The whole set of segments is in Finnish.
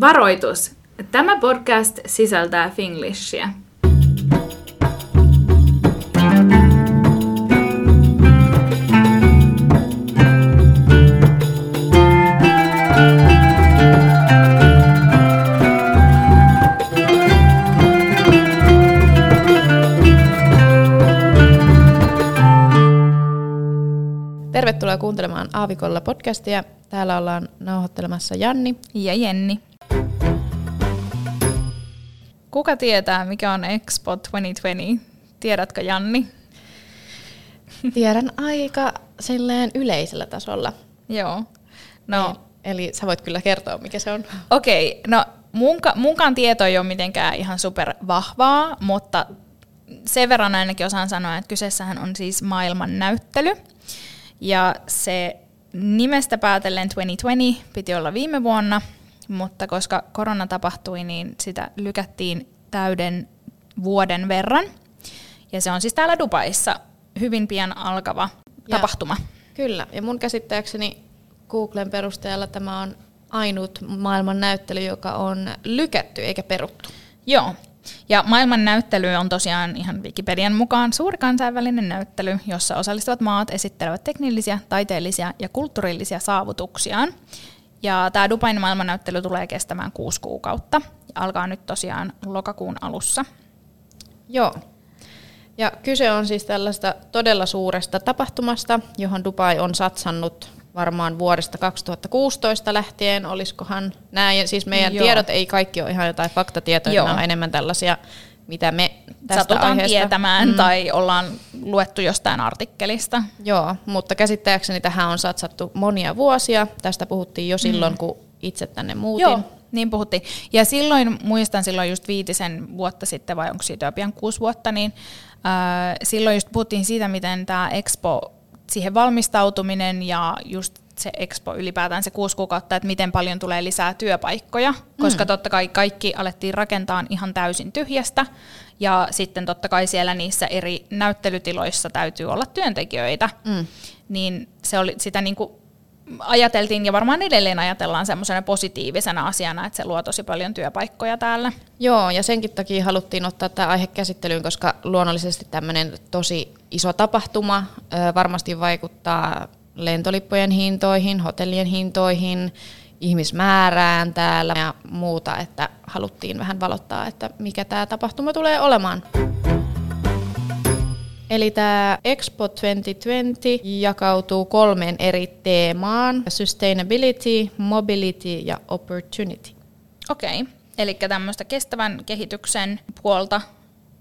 Varoitus! Tämä podcast sisältää Finglishia. Tervetuloa kuuntelemaan Aavikolla podcastia. Täällä ollaan nauhoittelemassa Janni. Ja Jenni. Kuka tietää, mikä on Expo 2020? Tiedätkö Janni? Tiedän aika silleen yleisellä tasolla. Joo. No, Eli, eli sä voit kyllä kertoa, mikä se on. okei. No, munka, munkaan tieto ei ole mitenkään ihan super vahvaa, mutta sen verran ainakin osaan sanoa, että kyseessähän on siis maailman näyttely. Ja se nimestä päätellen 2020 piti olla viime vuonna, mutta koska korona tapahtui, niin sitä lykättiin täyden vuoden verran. Ja se on siis täällä Dubaissa hyvin pian alkava Ja- tapahtuma. Kyllä, ja mun käsittääkseni Googlen perusteella tämä on ainut maailman näyttely, joka on lykätty eikä peruttu. Joo. Ja maailman näyttely on tosiaan ihan Wikipedian mukaan suuri kansainvälinen näyttely, jossa osallistuvat maat esittelevät teknillisiä, taiteellisia ja kulttuurillisia saavutuksiaan. Ja tämä Dubain maailmannäyttely tulee kestämään kuusi kuukautta. Ja alkaa nyt tosiaan lokakuun alussa. Joo. Ja kyse on siis tällaista todella suuresta tapahtumasta, johon Dubai on satsannut varmaan vuodesta 2016 lähtien, olisikohan näin. Siis meidän Joo. Tiedot ei kaikki ole ihan jotain faktatietoja, Joo. ne on enemmän tällaisia, mitä me tästä Satutaan aiheesta... tietämään mm. tai ollaan luettu jostain artikkelista. Joo, mutta käsittääkseni tähän on satsattu monia vuosia. Tästä puhuttiin jo silloin, mm. kun itse tänne muutin. Joo, niin puhuttiin. Ja silloin, muistan silloin just viitisen vuotta sitten, vai onko siitä jo pian kuusi vuotta, niin äh, silloin just puhuttiin siitä, miten tämä Expo, siihen valmistautuminen ja just se Expo ylipäätään se kuusi kuukautta, että miten paljon tulee lisää työpaikkoja, koska mm. totta kai kaikki alettiin rakentaa ihan täysin tyhjästä, ja sitten totta kai siellä niissä eri näyttelytiloissa täytyy olla työntekijöitä, Mm. niin se oli sitä niin kuin ajateltiin ja varmaan edelleen ajatellaan semmoisena positiivisena asiana, että se luo tosi paljon työpaikkoja täällä. Joo, ja senkin takia haluttiin ottaa tämä aihe käsittelyyn, koska luonnollisesti tämmöinen tosi iso tapahtuma varmasti vaikuttaa lentolippujen hintoihin, hotellien hintoihin, ihmismäärään täällä ja muuta, että haluttiin vähän valottaa, että mikä tämä tapahtuma tulee olemaan. Eli tämä Expo 2020 jakautuu kolmeen eri teemaan. Sustainability, mobility ja opportunity. Okei, eli tämmöistä kestävän kehityksen puolta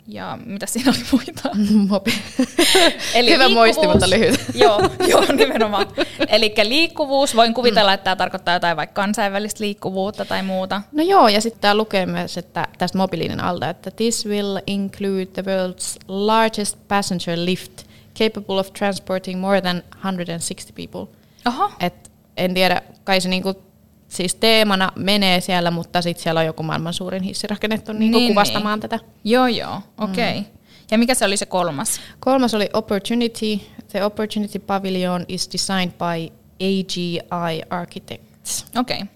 ja mitä siinä oli muita? Mobi- Hyvä muisti, mutta lyhyt. joo, joo, nimenomaan. Eli liikkuvuus, voin kuvitella, että tämä tarkoittaa jotain vaikka kansainvälistä liikkuvuutta tai muuta. No joo, ja sitten tämä lukee myös että tästä mobiilinen alta, että this will include the world's largest passenger lift capable of transporting more than 160 people. Oho, Et en tiedä, kai se niinku, siis teemana menee siellä, mutta sitten siellä on joku maailman suurin hissi rakennettu niinku Niin, kuvastamaan tätä. joo joo, okei. Okay. Ja mikä se oli se kolmas? Kolmas oli Opportunity. The Opportunity Pavilion is designed by AGI Architects. Okei. Okay.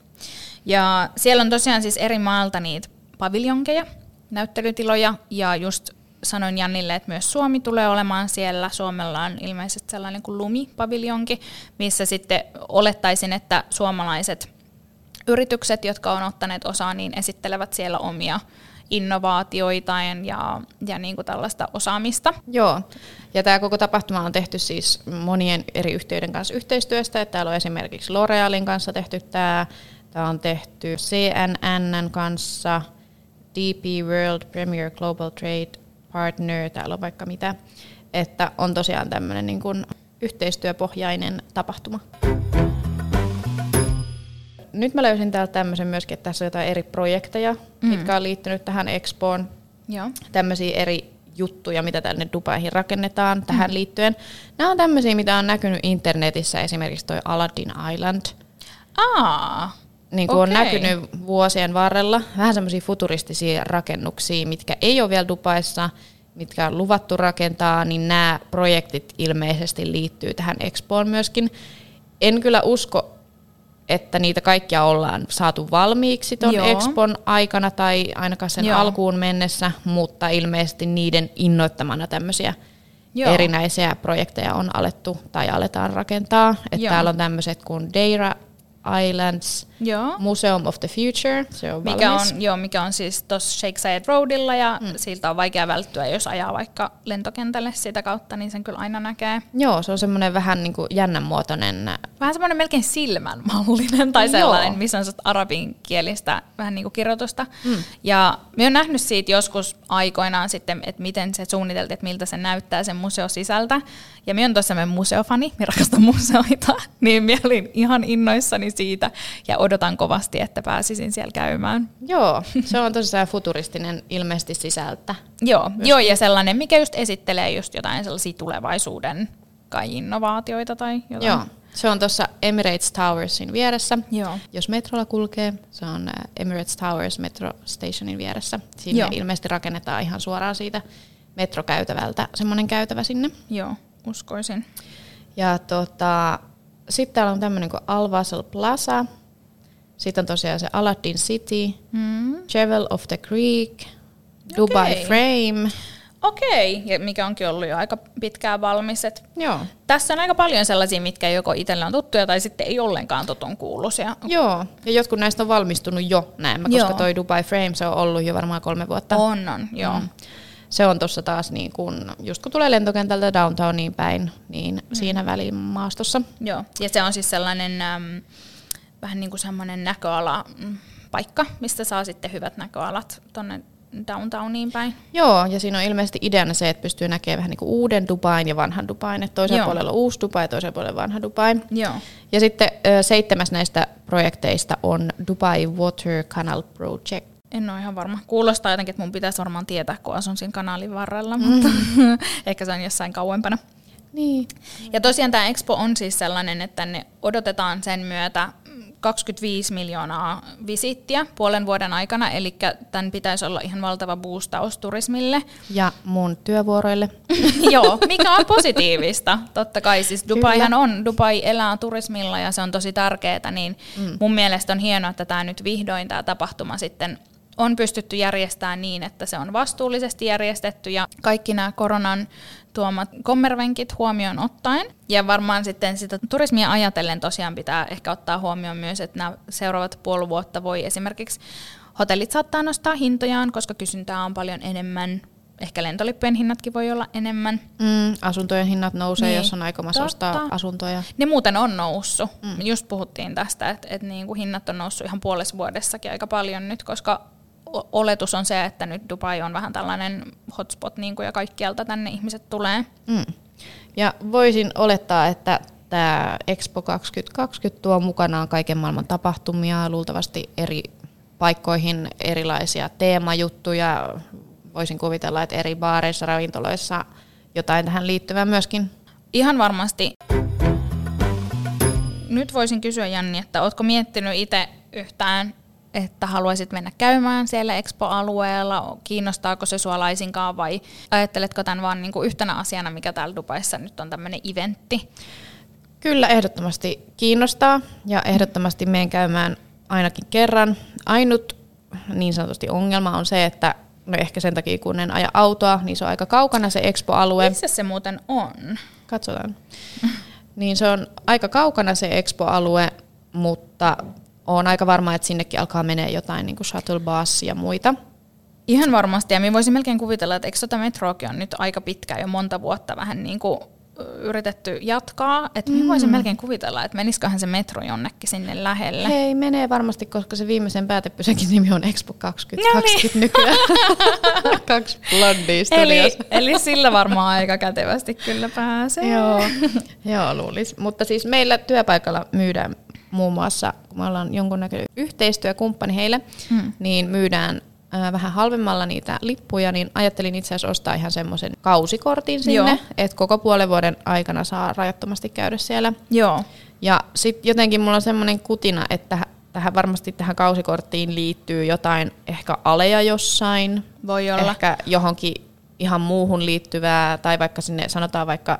Ja siellä on tosiaan siis eri maalta niitä paviljonkeja, näyttelytiloja, ja just sanoin Jannille, että myös Suomi tulee olemaan siellä. Suomella on ilmeisesti sellainen kuin Lumi-paviljonki, missä sitten olettaisin, että suomalaiset yritykset, jotka on ottaneet osaa, niin esittelevät siellä omia innovaatioitaan ja, ja niin kuin tällaista osaamista. Joo, ja tämä koko tapahtuma on tehty siis monien eri yhtiöiden kanssa yhteistyöstä. Että täällä on esimerkiksi L'Orealin kanssa tehty tämä, tämä on tehty CNNn kanssa, DP World Premier Global Trade Partner, täällä on vaikka mitä. Että on tosiaan tämmöinen niin kuin yhteistyöpohjainen tapahtuma. Nyt mä löysin täältä tämmöisen myöskin, että tässä on jotain eri projekteja, mm. mitkä on liittynyt tähän Expoon Joo. tämmöisiä eri juttuja, mitä tänne Dubaihin rakennetaan tähän mm. liittyen. Nämä on tämmöisiä, mitä on näkynyt internetissä, esimerkiksi toi Aladdin Island. Aa, Niin kuin on Okei. näkynyt vuosien varrella. Vähän semmoisia futuristisia rakennuksia, mitkä ei ole vielä Dubaissa, mitkä on luvattu rakentaa, niin nämä projektit ilmeisesti liittyy tähän Expoon myöskin. En kyllä usko että niitä kaikkia ollaan saatu valmiiksi tuon. Expon aikana tai ainakaan sen Joo. alkuun mennessä, mutta ilmeisesti niiden innoittamana tämmöisiä Joo. erinäisiä projekteja on alettu tai aletaan rakentaa. Että täällä on tämmöiset kuin Deira Islands, Joo. Museum of the Future, se on Mikä valmis. on, joo, mikä on siis tuossa Shake Sayed Roadilla ja mm. siltä on vaikea välttyä, jos ajaa vaikka lentokentälle sitä kautta, niin sen kyllä aina näkee. Joo, se on semmoinen vähän niin kuin jännän muotoinen. Vähän semmoinen melkein silmänmallinen tai Joo. sellainen, missä on sellaista arabinkielistä vähän niin kuin kirjoitusta. Mm. Ja me on nähnyt siitä joskus aikoinaan sitten, että miten se suunniteltiin, että miltä se näyttää sen museo sisältä. Ja me on tosiaan meidän museofani, me rakastan museoita, niin minä olin ihan innoissani siitä ja odotan kovasti, että pääsisin siellä käymään. Joo, se on tosiaan futuristinen ilmeisesti sisältä. Joo, joo, ja sellainen, mikä just esittelee just jotain sellaisia tulevaisuuden kai innovaatioita tai jotain. Joo, se on tuossa Emirates Towersin vieressä. Joo. Jos metrolla kulkee, se on Emirates Towers Metro Stationin vieressä. Joo. ilmeisesti rakennetaan ihan suoraan siitä metrokäytävältä semmoinen käytävä sinne. Joo, uskoisin. Ja tota, sitten täällä on tämmöinen kuin Al Wasl Plaza. Sitten on tosiaan se Aladdin City, Mm. Of the Creek, Dubai Okei. Frame. Okei, ja mikä onkin ollut jo aika pitkään valmis. Et Joo. tässä on aika paljon sellaisia, mitkä joko itselle on tuttuja tai sitten ei ollenkaan tutun kuuluisia. Joo, ja jotkut näistä on valmistunut jo näemmä, koska Joo. toi Dubai Frame se on ollut jo varmaan kolme vuotta. On, on, joo. Mm. Se on tuossa taas niin kun, just kun tulee lentokentältä downtowniin päin, niin mm. siinä väliin maastossa. joo. Ja se on siis sellainen äm, vähän niin kuin semmoinen näköala mm, paikka, mistä saa sitten hyvät näköalat tonne downtowniin päin. Joo, ja siinä on ilmeisesti ideana se, että pystyy näkemään vähän niin kuin uuden Dubain ja vanhan Dubain. Että toisella Joo. puolella on uusi Dubai ja toisella puolella vanha Dubai. Joo. Ja sitten seitsemäs näistä projekteista on Dubai Water Canal Project. En ole ihan varma. Kuulostaa jotenkin, että mun pitäisi varmaan tietää, kun asun siinä kanaalin varrella, mutta ehkä se on jossain kauempana. Niin. Ja tosiaan tämä Expo on siis sellainen, että tänne odotetaan sen myötä 25 miljoonaa visittiä puolen vuoden aikana, eli tämän pitäisi olla ihan valtava boostaus turismille. Ja mun työvuoroille. Joo, mikä on positiivista. Totta kai siis Dubaihan on, Dubai elää turismilla ja se on tosi tärkeää, niin mm. mun mielestä on hienoa, että tämä nyt vihdoin tämä tapahtuma sitten on pystytty järjestämään niin, että se on vastuullisesti järjestetty ja kaikki nämä koronan tuomat kommervenkit huomioon ottaen. Ja varmaan sitten sitä turismia ajatellen tosiaan pitää ehkä ottaa huomioon myös, että nämä seuraavat puoli vuotta voi esimerkiksi hotellit saattaa nostaa hintojaan, koska kysyntää on paljon enemmän. Ehkä lentolippujen hinnatkin voi olla enemmän. Mm, asuntojen hinnat nousee, Niin. jos on aikomassa Totta. ostaa asuntoja. Ne muuten on noussut. Mm. Just puhuttiin tästä, että, että niin kuin hinnat on noussut ihan puolessa vuodessakin aika paljon nyt, koska oletus on se, että nyt Dubai on vähän tällainen hotspot niin kuin ja kaikkialta tänne ihmiset tulee. Mm. Ja voisin olettaa, että tämä Expo 2020 tuo mukanaan kaiken maailman tapahtumia, luultavasti eri paikkoihin erilaisia teemajuttuja. Voisin kuvitella, että eri baareissa, ravintoloissa jotain tähän liittyvää myöskin. Ihan varmasti. Nyt voisin kysyä Janni, että ootko miettinyt itse yhtään, että haluaisit mennä käymään siellä Expo-alueella? Kiinnostaako se sua laisinkaan vai ajatteletko tämän vaan niin kuin yhtenä asiana, mikä täällä Dubaissa nyt on tämmöinen eventti? Kyllä ehdottomasti kiinnostaa ja ehdottomasti menen käymään ainakin kerran. Ainut niin sanotusti ongelma on se, että no ehkä sen takia kun en aja autoa, niin se on aika kaukana se Expo-alue. Missä se muuten on? Katsotaan. Niin se on aika kaukana se Expo-alue, mutta on aika varma, että sinnekin alkaa menee jotain niin kuin shuttle bus ja muita. Ihan varmasti, ja minä voisin melkein kuvitella, että eikö tota metroakin on nyt aika pitkään jo monta vuotta vähän niin kuin yritetty jatkaa, että minä voisin melkein kuvitella, että menisiköhän se metro jonnekin sinne lähelle. Hei, menee varmasti, koska se viimeisen päätepysäkin nimi on Expo No 2020 nykyään. Kaksi blondia Eli, eli sillä varmaan aika kätevästi kyllä pääsee. Joo, joo luulis. Mutta siis meillä työpaikalla myydään muun muassa, kun me ollaan jonkunnäköinen yhteistyökumppani heille, Mm. niin myydään ää, vähän halvemmalla niitä lippuja, niin ajattelin itse asiassa ostaa ihan semmoisen kausikortin sinne, että koko puolen vuoden aikana saa rajattomasti käydä siellä. Joo. Ja sitten jotenkin mulla on semmoinen kutina, että tähän varmasti tähän kausikorttiin liittyy jotain ehkä aleja jossain, Voi olla. ehkä johonkin ihan muuhun liittyvää, tai vaikka sinne sanotaan vaikka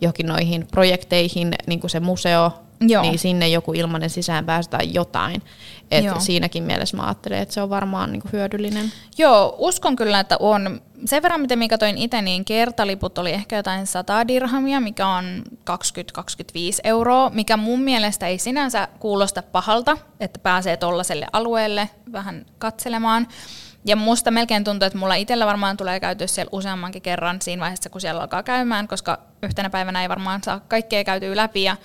johonkin noihin projekteihin, niin kuin se museo Joo. niin sinne joku ilmainen sisäänpääsy tai jotain. Et Joo. siinäkin mielessä mä ajattelen, että se on varmaan niinku hyödyllinen. Joo, uskon kyllä, että on. Sen verran, miten mä katsoin itse, niin kertaliput oli ehkä jotain 100 dirhamia, mikä on 20-25 euroa, mikä mun mielestä ei sinänsä kuulosta pahalta, että pääsee tollaiselle alueelle vähän katselemaan. Ja musta melkein tuntuu, että mulla itsellä varmaan tulee käytyä siellä useammankin kerran siinä vaiheessa, kun siellä alkaa käymään, koska yhtenä päivänä ei varmaan saa kaikkea käytyä läpi ja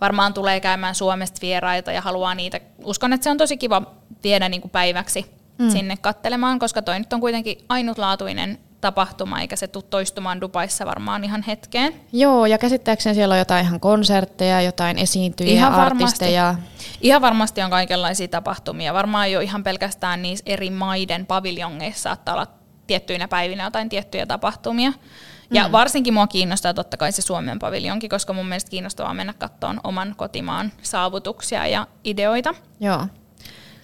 varmaan tulee käymään Suomesta vieraita ja haluaa niitä. Uskon, että se on tosi kiva viedä niin kuin päiväksi mm. sinne kattelemaan, koska toi nyt on kuitenkin ainutlaatuinen tapahtuma, eikä se tule toistumaan Dubaissa varmaan ihan hetkeen. Joo, ja käsittääkseni siellä on jotain ihan konsertteja, jotain esiintyjiä, ihan artisteja. Varmasti. Ihan varmasti on kaikenlaisia tapahtumia. Varmaan jo ihan pelkästään niissä eri maiden paviljongeissa saattaa olla tiettyinä päivinä jotain tiettyjä tapahtumia. Ja mm. varsinkin mua kiinnostaa totta kai se Suomen paviljonki, koska mun mielestä kiinnostavaa mennä katsomaan oman kotimaan saavutuksia ja ideoita. Joo.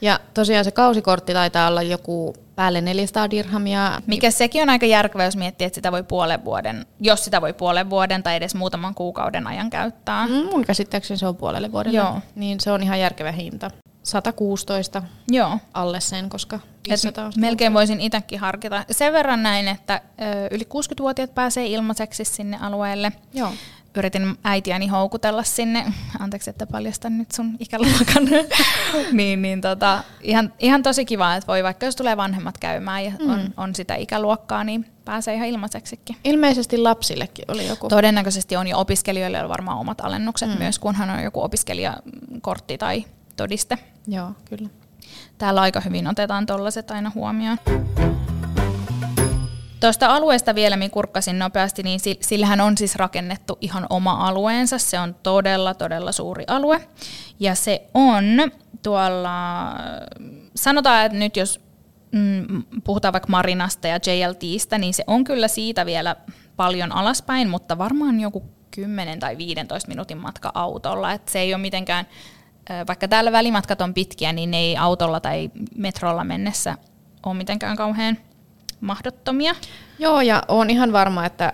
Ja tosiaan se kausikortti taitaa olla joku päälle 400 dirhamia. Mikä sekin on aika järkevä, jos miettii, että sitä voi puolen vuoden, jos sitä voi puolen vuoden tai edes muutaman kuukauden ajan käyttää. Mm, mun käsittääkseni se on puolelle vuodelle. Joo. Niin se on ihan järkevä hinta. 116 Joo. alle sen, koska Et melkein voisin itsekin harkita. Sen verran näin, että ö, yli 60-vuotiaat pääsee ilmaiseksi sinne alueelle. Joo yritin äitiäni houkutella sinne, anteeksi, että paljastan nyt sun ikäluokan, niin, niin tota, ihan, ihan tosi kiva, että voi vaikka jos tulee vanhemmat käymään ja mm. on, on sitä ikäluokkaa, niin pääsee ihan ilmaiseksikin. Ilmeisesti lapsillekin oli joku. Todennäköisesti on jo opiskelijoille on varmaan omat alennukset mm. myös, kunhan on joku opiskelijakortti tai todiste. Joo, kyllä. Täällä aika hyvin otetaan tollaiset aina huomioon. Tuosta alueesta vielä, minä kurkkasin nopeasti, niin sillähän on siis rakennettu ihan oma alueensa. Se on todella, todella suuri alue. Ja se on tuolla, sanotaan, että nyt jos mm, puhutaan vaikka Marinasta ja JLTstä, niin se on kyllä siitä vielä paljon alaspäin, mutta varmaan joku 10 tai 15 minuutin matka autolla. Et se ei ole mitenkään, vaikka täällä välimatkat on pitkiä, niin ne ei autolla tai metrolla mennessä ole mitenkään kauhean mahdottomia. Joo, ja on ihan varma, että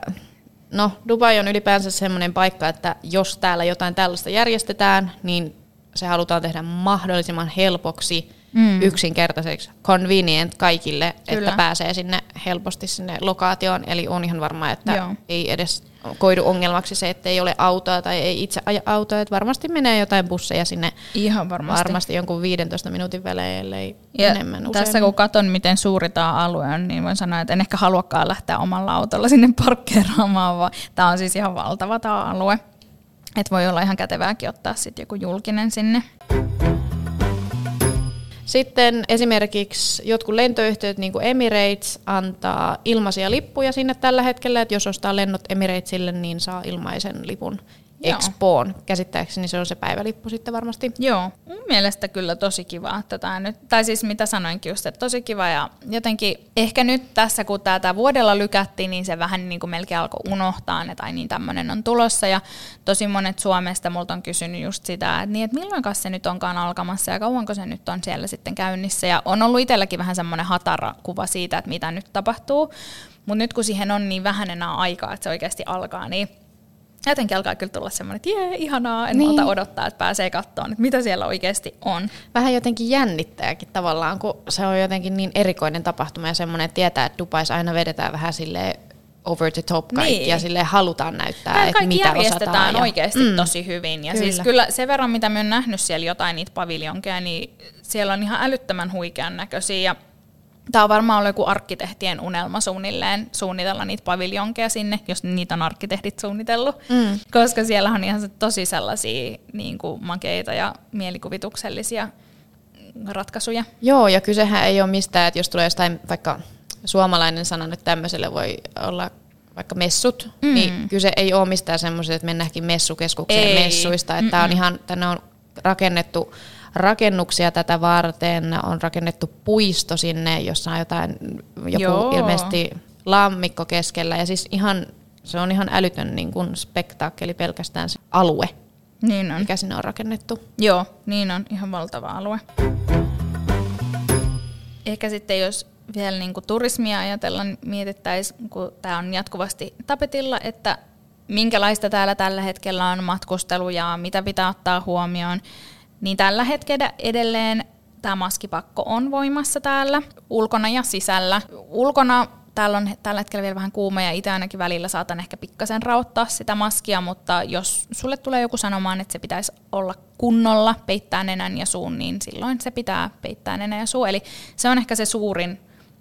no, Dubai on ylipäänsä semmoinen paikka, että jos täällä jotain tällaista järjestetään, niin se halutaan tehdä mahdollisimman helpoksi, mm. yksinkertaiseksi, convenient kaikille, Kyllä. että pääsee sinne helposti sinne lokaatioon. Eli on ihan varma, että Joo. ei edes koidu ongelmaksi se, että ei ole autoa tai ei itse aja autoa, että varmasti menee jotain busseja sinne Ihan varmasti. varmasti jonkun 15 minuutin välein, ellei ja enemmän usein. Tässä kun katson, miten suuri tämä alue on, niin voin sanoa, että en ehkä haluakaan lähteä omalla autolla sinne parkkeeraamaan, vaan tämä on siis ihan valtava tämä alue. Että voi olla ihan kätevääkin ottaa sitten joku julkinen sinne. Sitten esimerkiksi jotkut lentoyhtiöt, niin kuin Emirates, antaa ilmaisia lippuja sinne tällä hetkellä, että jos ostaa lennot Emiratesille, niin saa ilmaisen lipun Expoon. Käsittääkseni se on se päivälippu sitten varmasti. Joo, mun mielestä kyllä tosi kiva, että tämä nyt, tai siis mitä sanoinkin just, että tosi kiva ja jotenkin ehkä nyt tässä, kun tätä vuodella lykättiin, niin se vähän niin kuin melkein alkoi unohtaa, että tai niin tämmöinen on tulossa. Ja tosi monet Suomesta multa on kysynyt just sitä, että, niin, että milloin se nyt onkaan alkamassa ja kauanko se nyt on siellä sitten käynnissä. Ja on ollut itselläkin vähän semmoinen hatara kuva siitä, että mitä nyt tapahtuu, mutta nyt kun siihen on niin vähän enää aikaa, että se oikeasti alkaa, niin jotenkin alkaa kyllä tulla semmoinen, että jee, ihanaa, en niin. malta odottaa, että pääsee katsomaan, että mitä siellä oikeasti on. Vähän jotenkin jännittääkin tavallaan, kun se on jotenkin niin erikoinen tapahtuma ja semmoinen, että tietää, että Dubais aina vedetään vähän sille over the top kaikki niin. ja sille halutaan näyttää, Tämä että mitä järjestetään ja... oikeasti mm. tosi hyvin. Ja siis kyllä. siis kyllä sen verran, mitä me on nähnyt siellä jotain niitä paviljonkeja, niin siellä on ihan älyttömän huikean näköisiä. Ja Tämä on varmaan ollut joku arkkitehtien unelma suunnilleen suunnitella niitä paviljonkeja sinne, jos niitä on arkkitehdit suunnitellut. Mm. Koska siellä on ihan tosi sellaisia niin kuin makeita ja mielikuvituksellisia ratkaisuja. Joo, ja kysehän ei ole mistään, että jos tulee jostain vaikka suomalainen sana että tämmöiselle voi olla vaikka messut, mm. niin kyse ei ole mistään semmoisesta, että mennäänkin messukeskukseen ei. messuista. Että tämä on ihan, tänne on rakennettu rakennuksia tätä varten, on rakennettu puisto sinne, jossa on jotain, joku Joo. ilmeisesti lammikko keskellä ja siis ihan, se on ihan älytön niin kuin spektaakkeli pelkästään se alue, niin on. mikä sinne on rakennettu. Joo, niin on, ihan valtava alue. Ehkä sitten jos vielä niin kuin turismia ajatellaan, mietittäisiin, kun tämä on jatkuvasti tapetilla, että minkälaista täällä tällä hetkellä on matkustelu ja mitä pitää ottaa huomioon, niin tällä hetkellä edelleen tämä maskipakko on voimassa täällä, ulkona ja sisällä. Ulkona täällä on tällä hetkellä vielä vähän kuuma ja itse ainakin välillä saatan ehkä pikkasen raottaa sitä maskia, mutta jos sulle tulee joku sanomaan, että se pitäisi olla kunnolla, peittää nenän ja suun, niin silloin se pitää peittää nenän ja suu. Eli se on ehkä se suurin,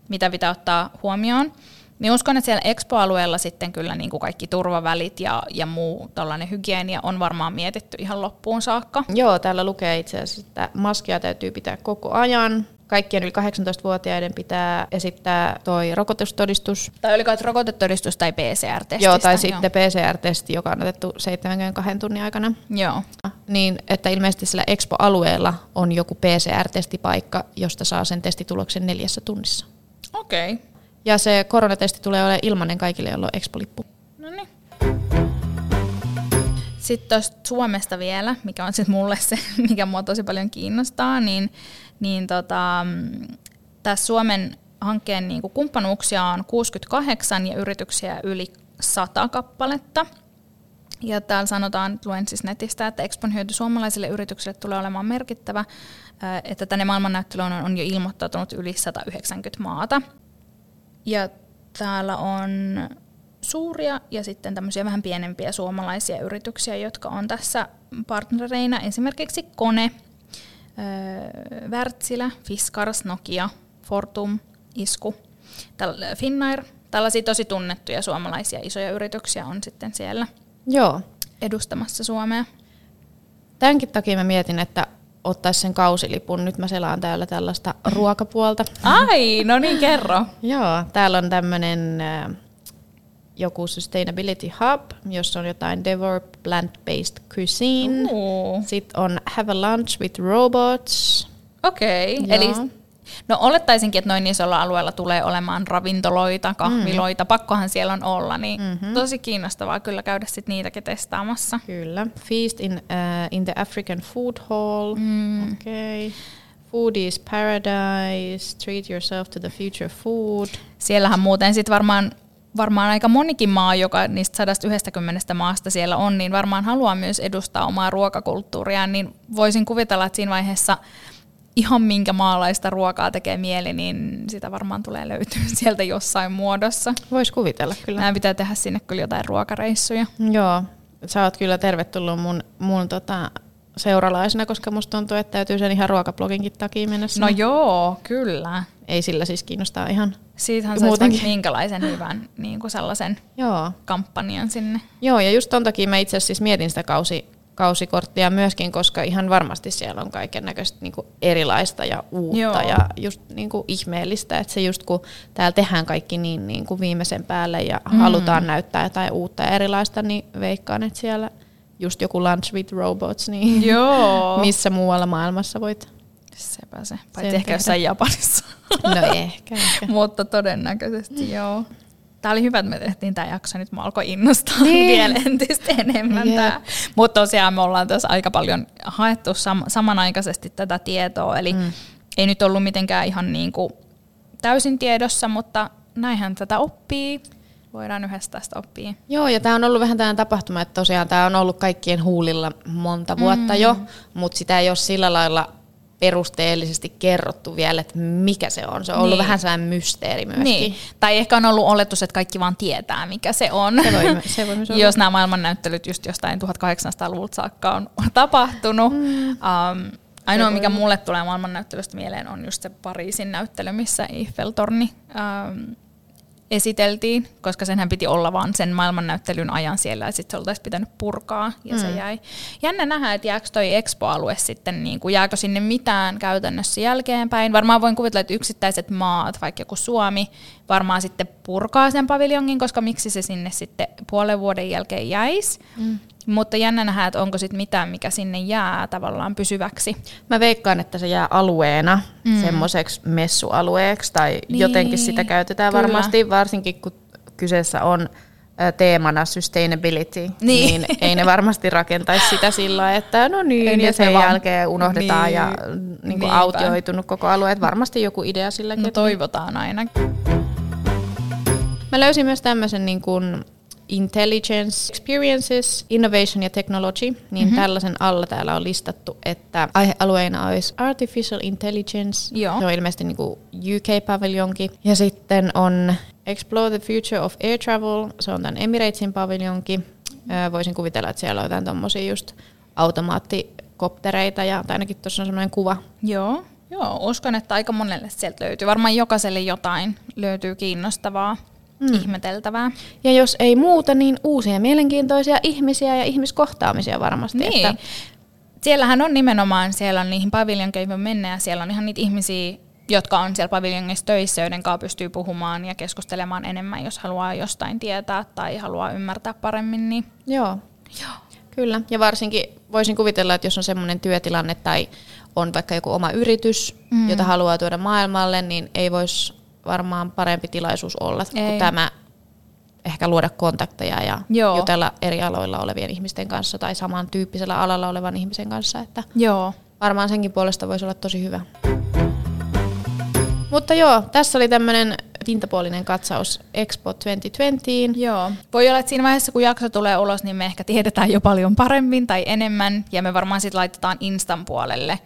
mitä pitää ottaa huomioon. Niin uskon, että siellä Expo-alueella sitten kyllä niin kuin kaikki turvavälit ja, ja muu tällainen hygienia on varmaan mietitty ihan loppuun saakka. Joo, täällä lukee itse asiassa, että maskia täytyy pitää koko ajan. Kaikkien yli 18-vuotiaiden pitää esittää toi rokotustodistus. Tai oliko että rokotetodistus tai PCR-testi? Joo, tai sitten PCR-testi, joka on otettu 72 tunnin aikana. Joo. Niin, että ilmeisesti sillä Expo-alueella on joku PCR-testipaikka, josta saa sen testituloksen neljässä tunnissa. Okei. Okay. Ja se koronatesti tulee olemaan ilmainen kaikille, joilla on Expo-lippu. No niin. Sitten tuosta Suomesta vielä, mikä on sitten mulle se, mikä mua tosi paljon kiinnostaa, niin, niin tota, tässä Suomen hankkeen niin kumppanuuksia on 68 ja yrityksiä yli 100 kappaletta. Ja täällä sanotaan, luen siis netistä, että Expon hyöty suomalaisille yrityksille tulee olemaan merkittävä, että tänne maailmannäyttelyyn on jo ilmoittautunut yli 190 maata. Ja täällä on suuria ja sitten tämmöisiä vähän pienempiä suomalaisia yrityksiä, jotka on tässä partnereina. Esimerkiksi Kone, Wärtsilä, Fiskars, Nokia, Fortum, Isku, Finnair. Tällaisia tosi tunnettuja suomalaisia isoja yrityksiä on sitten siellä Joo. edustamassa Suomea. Tämänkin takia mä mietin, että ottaisi sen kausilipun. Nyt mä selaan täällä tällaista ruokapuolta. Ai, no niin kerro. Joo, täällä on tämmöinen äh, joku Sustainability Hub, jossa on jotain Devour Plant-Based Cuisine. Uh. Sitten on Have a Lunch with Robots. Okei, okay. eli No olettaisinkin, että noin isolla alueella tulee olemaan ravintoloita, kahviloita, mm. pakkohan siellä on olla, niin mm-hmm. tosi kiinnostavaa kyllä käydä sit niitäkin testaamassa. Kyllä. Feast in, uh, in the African Food Hall. Mm. Okay. Food is paradise, treat yourself to the future food. Siellähän muuten sitten varmaan varmaan aika monikin maa, joka niistä 190 maasta siellä on, niin varmaan haluaa myös edustaa omaa ruokakulttuuriaan, niin voisin kuvitella, että siinä vaiheessa ihan minkä maalaista ruokaa tekee mieli, niin sitä varmaan tulee löytyä sieltä jossain muodossa. Voisi kuvitella kyllä. Nämä pitää tehdä sinne kyllä jotain ruokareissuja. Joo, sä oot kyllä tervetullut mun, mun tota, seuralaisena, koska musta tuntuu, että täytyy sen ihan ruokabloginkin takia mennä sinne. No joo, kyllä. Ei sillä siis kiinnostaa ihan Siitähän saisi minkälaisen hyvän niin kuin sellaisen joo. kampanjan sinne. Joo, ja just ton takia mä itse asiassa siis mietin sitä kausi, kausikorttia myöskin, koska ihan varmasti siellä on kaiken näköistä niin erilaista ja uutta Joo. ja just niin kuin ihmeellistä, että se just kun täällä tehdään kaikki niin, niin kuin viimeisen päälle ja mm. halutaan näyttää jotain uutta ja erilaista, niin veikkaan, että siellä just joku Lunch with Robots, niin Joo. missä muualla maailmassa voit Sepä se, paitsi ehkä jossain Japanissa. No ehkä, ehkä. Mutta todennäköisesti joo. Tämä oli hyvä, että me tehtiin tämä jakso, nyt mä alkoi innostaa niin. vielä entistä enemmän. Yeah. Mutta tosiaan me ollaan tässä aika paljon haettu sam- samanaikaisesti tätä tietoa, eli mm. ei nyt ollut mitenkään ihan niin kuin täysin tiedossa, mutta näinhän tätä oppii. Voidaan yhdessä tästä oppia. Joo, ja tämä on ollut vähän tämmöinen tapahtuma, että tosiaan tämä on ollut kaikkien huulilla monta vuotta mm. jo, mutta sitä ei ole sillä lailla perusteellisesti kerrottu vielä, että mikä se on. Se on niin. ollut vähän sellainen mysteeri myöskin. Niin. Tai ehkä on ollut oletus, että kaikki vaan tietää, mikä se on. Se voi, se voi olla. Jos nämä maailmannäyttelyt just jostain 1800-luvulta saakka on tapahtunut. Mm. Um, ainoa, mikä mulle tulee maailmannäyttelystä mieleen, on just se Pariisin näyttely, missä Eiffeltorni um, esiteltiin, koska senhän piti olla vaan sen maailmannäyttelyn ajan siellä, ja sitten se oltaisiin pitänyt purkaa, ja mm. se jäi. Jännä nähdä, että jääkö toi Expo-alue sitten, niin kuin, jääkö sinne mitään käytännössä jälkeenpäin. Varmaan voin kuvitella, että yksittäiset maat, vaikka joku Suomi, varmaan sitten purkaa sen paviljongin, koska miksi se sinne sitten puolen vuoden jälkeen jäisi. Mm. Mutta jännä nähdä, että onko sitten mitään, mikä sinne jää tavallaan pysyväksi. Mä veikkaan, että se jää alueena mm. semmoiseksi messualueeksi tai niin, jotenkin sitä käytetään kyllä. varmasti, varsinkin kun kyseessä on teemana sustainability, niin, niin ei ne varmasti rakentaisi sitä sillä että no niin, ja sen vaan. jälkeen unohdetaan niin, ja niin kuin autioitunut koko alue, että varmasti joku idea silläkin. No toivotaan aina. Mä löysin myös tämmöisen niin kuin Intelligence, Experiences, Innovation ja Technology, niin mm-hmm. tällaisen alla täällä on listattu, että aihealueena olisi Artificial Intelligence, Joo. se on ilmeisesti niin kuin UK-paviljonki, ja sitten on Explore the Future of Air Travel, se on tämän Emiratesin paviljonki, voisin kuvitella, että siellä on jotain tommosia just automaattikoptereita, ja, tai ainakin tuossa on semmoinen kuva. Joo, joo, uskon, että aika monelle sieltä löytyy. Varmaan jokaiselle jotain löytyy kiinnostavaa, mm. ihmeteltävää. Ja jos ei muuta, niin uusia mielenkiintoisia ihmisiä ja ihmiskohtaamisia varmasti. Niin. Että Siellähän on nimenomaan, siellä on niihin paviljonkeihin mennä ja siellä on ihan niitä ihmisiä, jotka on siellä paviljongissa töissä, joiden kanssa pystyy puhumaan ja keskustelemaan enemmän, jos haluaa jostain tietää tai haluaa ymmärtää paremmin. Niin Joo. Joo. Kyllä, ja varsinkin voisin kuvitella, että jos on semmoinen työtilanne tai on vaikka joku oma yritys, mm. jota haluaa tuoda maailmalle, niin ei voisi varmaan parempi tilaisuus olla ei. kuin tämä ehkä luoda kontakteja ja Joo. jutella eri aloilla olevien ihmisten kanssa tai samantyyppisellä alalla olevan ihmisen kanssa, että Joo. varmaan senkin puolesta voisi olla tosi hyvä. Mutta joo, tässä oli tämmöinen pintapuolinen katsaus Expo 2020. Joo. Voi olla, että siinä vaiheessa, kun jakso tulee ulos, niin me ehkä tiedetään jo paljon paremmin tai enemmän, ja me varmaan sitten laitetaan Instan puolelle.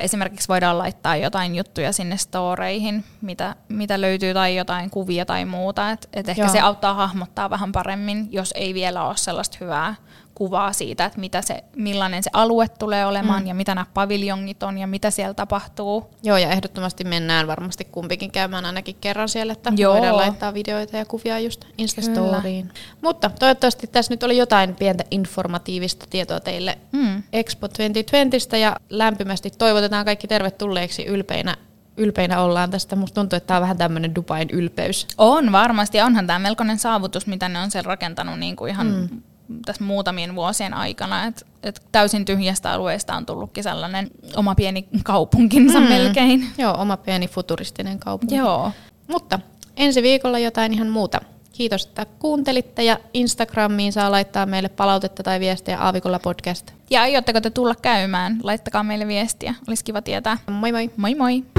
Esimerkiksi voidaan laittaa jotain juttuja sinne storeihin, mitä, mitä löytyy, tai jotain kuvia tai muuta. Et, et ehkä Joo. se auttaa hahmottaa vähän paremmin, jos ei vielä ole sellaista hyvää kuvaa siitä, että mitä se, millainen se alue tulee olemaan, mm. ja mitä nämä paviljongit on, ja mitä siellä tapahtuu. Joo, ja ehdottomasti mennään varmasti kumpikin käymään ainakin kerran siellä, että Joo. voidaan laittaa videoita ja kuvia just Instastoriin. Mutta toivottavasti tässä nyt oli jotain pientä informatiivista tietoa teille Mm. Expo 2020 ja lämpimästi toivotetaan kaikki tervetulleeksi ylpeinä. Ylpeinä ollaan tästä. Musta tuntuu, että tämä on vähän tämmöinen Dubain ylpeys. On varmasti, onhan tämä melkoinen saavutus, mitä ne on siellä rakentanut niin kuin ihan mm. Tässä muutamien vuosien aikana. että et täysin tyhjästä alueesta on tullutkin sellainen oma pieni kaupunkinsa mm. melkein. Joo, oma pieni futuristinen kaupunki. Joo. Mutta ensi viikolla jotain ihan muuta. Kiitos, että kuuntelitte ja Instagramiin saa laittaa meille palautetta tai viestejä Aavikolla podcast. Ja aiotteko te tulla käymään? Laittakaa meille viestiä. Olisi kiva tietää. Moi moi! Moi moi!